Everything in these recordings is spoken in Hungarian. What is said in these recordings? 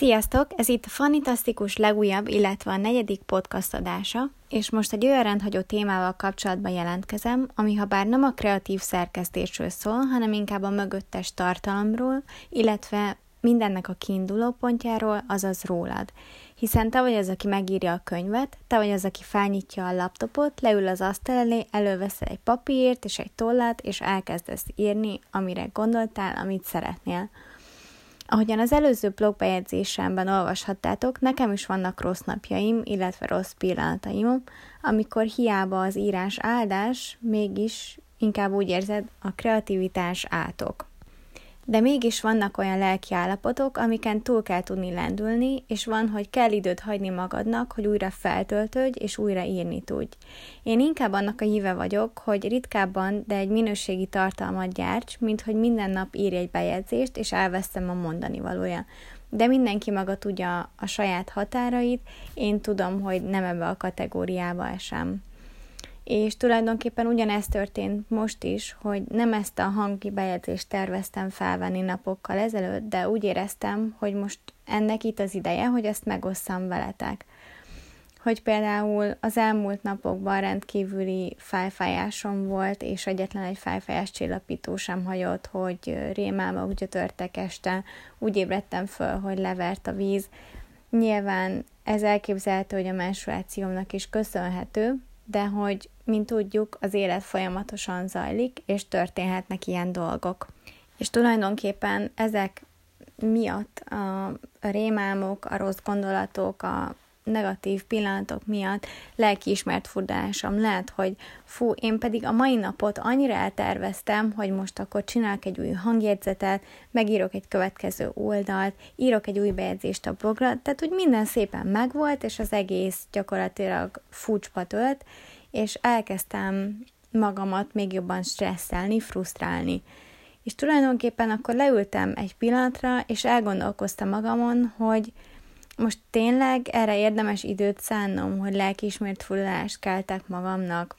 Sziasztok! Ez itt a Fantasztikus legújabb, illetve a negyedik podcast adása, és most egy olyan rendhagyó témával kapcsolatban jelentkezem, ami ha bár nem a kreatív szerkesztésről szól, hanem inkább a mögöttes tartalomról, illetve mindennek a kiinduló pontjáról, azaz rólad. Hiszen te vagy az, aki megírja a könyvet, te vagy az, aki felnyitja a laptopot, leül az asztal elé, előveszel egy papírt és egy tollat, és elkezdesz írni, amire gondoltál, amit szeretnél. Ahogyan az előző blogbejegyzésemben olvashattátok, nekem is vannak rossz napjaim, illetve rossz pillanataim, amikor hiába az írás áldás, mégis inkább úgy érzed a kreativitás átok. De mégis vannak olyan lelki állapotok, amiken túl kell tudni lendülni, és van, hogy kell időt hagyni magadnak, hogy újra feltöltődj, és újra írni tudj. Én inkább annak a híve vagyok, hogy ritkábban, de egy minőségi tartalmat gyárts, mint hogy minden nap írj egy bejegyzést, és elvesztem a mondani valója. De mindenki maga tudja a saját határait, én tudom, hogy nem ebbe a kategóriába esem. És tulajdonképpen ugyanezt történt most is, hogy nem ezt a hangi bejegyzést terveztem felvenni napokkal ezelőtt, de úgy éreztem, hogy most ennek itt az ideje, hogy ezt megosszam veletek. Hogy például az elmúlt napokban rendkívüli fájfájásom volt, és egyetlen egy fájfájás csillapító sem hagyott, hogy rémálmok gyötörtek este, úgy ébredtem föl, hogy levert a víz. Nyilván ez elképzelhető, hogy a menstruációmnak is köszönhető, de hogy, mint tudjuk, az élet folyamatosan zajlik, és történhetnek ilyen dolgok. És tulajdonképpen ezek miatt a rémálmok, a rossz gondolatok, a negatív pillanatok miatt lelkiismert furdalásom lehet, hogy fú, én pedig a mai napot annyira elterveztem, hogy most akkor csinálok egy új hangjegyzetet, megírok egy következő oldalt, írok egy új bejegyzést a blogra, tehát hogy minden szépen megvolt, és az egész gyakorlatilag fúcspa tölt, és elkezdtem magamat még jobban stresszelni, frusztrálni. És tulajdonképpen akkor leültem egy pillanatra, és elgondolkoztam magamon, hogy most tényleg erre érdemes időt szánnom, hogy lelkiismert fullást keltek magamnak.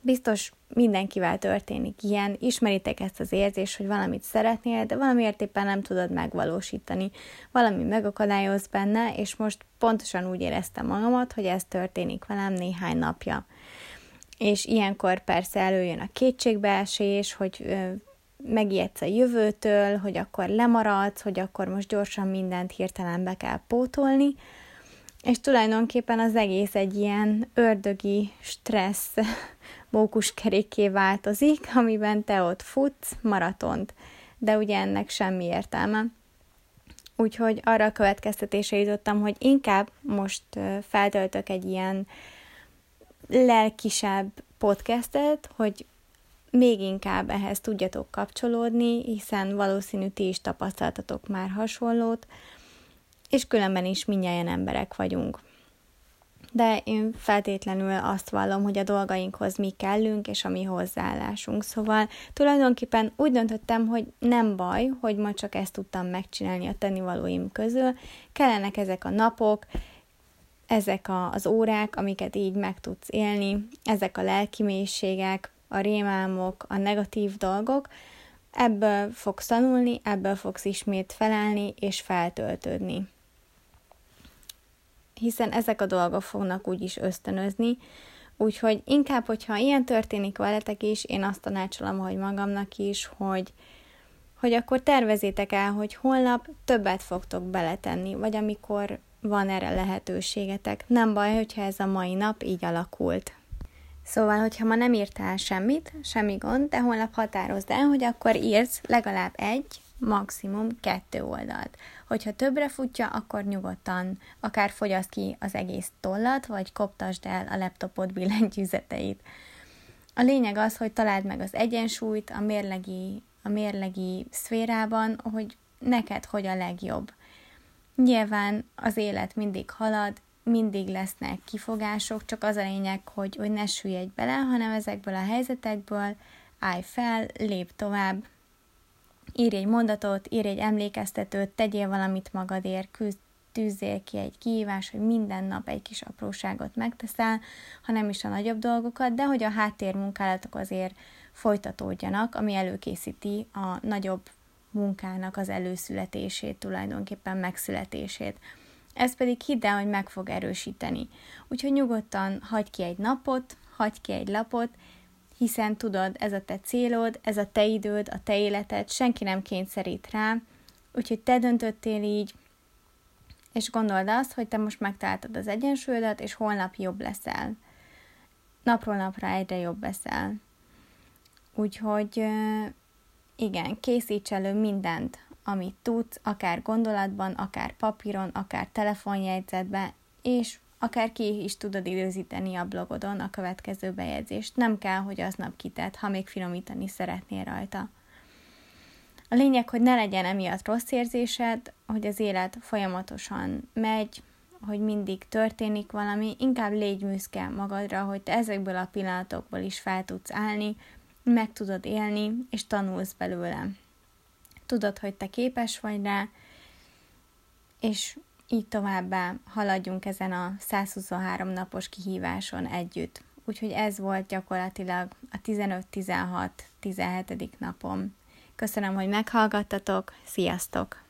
Biztos mindenkivel történik ilyen, ismeritek ezt az érzést, hogy valamit szeretnél, de valamiért éppen nem tudod megvalósítani. Valami megakadályoz benne, és most pontosan úgy éreztem magamat, hogy ez történik velem néhány napja. És ilyenkor persze előjön a kétségbeesés, hogy megijedsz a jövőtől, hogy akkor lemaradsz, hogy akkor most gyorsan mindent hirtelen be kell pótolni, és tulajdonképpen az egész egy ilyen ördögi stressz mókuskerékké változik, amiben te ott futsz maratont, de ugye ennek semmi értelme. Úgyhogy arra a következtetésre jutottam, hogy inkább most feltöltök egy ilyen lelkisebb podcastet, hogy még inkább ehhez tudjatok kapcsolódni, hiszen valószínű ti is tapasztaltatok már hasonlót, és különben is mindjárt emberek vagyunk. De én feltétlenül azt vallom, hogy a dolgainkhoz mi kellünk, és a mi hozzáállásunk. Szóval tulajdonképpen úgy döntöttem, hogy nem baj, hogy ma csak ezt tudtam megcsinálni a tennivalóim közül. Kellenek ezek a napok, ezek az órák, amiket így meg tudsz élni, ezek a lelki mélységek, a rémálmok, a negatív dolgok, ebből fogsz tanulni, ebből fogsz ismét felállni és feltöltődni. Hiszen ezek a dolgok fognak úgyis ösztönözni, úgyhogy inkább, hogyha ilyen történik veletek is, én azt tanácsolom, hogy magamnak is, hogy, hogy akkor tervezétek el, hogy holnap többet fogtok beletenni, vagy amikor van erre lehetőségetek. Nem baj, hogyha ez a mai nap így alakult. Szóval, hogyha ma nem írtál semmit, semmi gond, de holnap határozd el, hogy akkor írsz legalább egy, maximum kettő oldalt. Hogyha többre futja, akkor nyugodtan akár fogyaszt ki az egész tollat, vagy koptasd el a laptopod billentyűzeteit. A lényeg az, hogy találd meg az egyensúlyt a mérlegi, a mérlegi szférában, hogy neked hogy a legjobb. Nyilván az élet mindig halad, mindig lesznek kifogások, csak az a lényeg, hogy, hogy ne süllyedj bele, hanem ezekből a helyzetekből állj fel, lép tovább, írj egy mondatot, írj egy emlékeztetőt, tegyél valamit magadért, küzd, tűzzél ki egy kihívás, hogy minden nap egy kis apróságot megteszel, ha nem is a nagyobb dolgokat, de hogy a háttérmunkálatok azért folytatódjanak, ami előkészíti a nagyobb munkának az előszületését, tulajdonképpen megszületését. Ez pedig hidd el, hogy meg fog erősíteni. Úgyhogy nyugodtan hagy ki egy napot, hagy ki egy lapot, hiszen tudod, ez a te célod, ez a te időd, a te életed, senki nem kényszerít rá, úgyhogy te döntöttél így, és gondold azt, hogy te most megtaláltad az egyensúlyodat, és holnap jobb leszel. Napról napra egyre jobb leszel. Úgyhogy igen, készíts elő mindent, amit tudsz, akár gondolatban, akár papíron, akár telefonjegyzetben, és akár ki is tudod időzíteni a blogodon a következő bejegyzést. Nem kell, hogy aznap kitett, ha még finomítani szeretnél rajta. A lényeg, hogy ne legyen emiatt rossz érzésed, hogy az élet folyamatosan megy, hogy mindig történik valami, inkább légy büszke magadra, hogy te ezekből a pillanatokból is fel tudsz állni, meg tudod élni, és tanulsz belőle. Tudod, hogy te képes vagy rá, és így továbbá haladjunk ezen a 123 napos kihíváson együtt. Úgyhogy ez volt gyakorlatilag a 15-16-17. napom. Köszönöm, hogy meghallgattatok, sziasztok!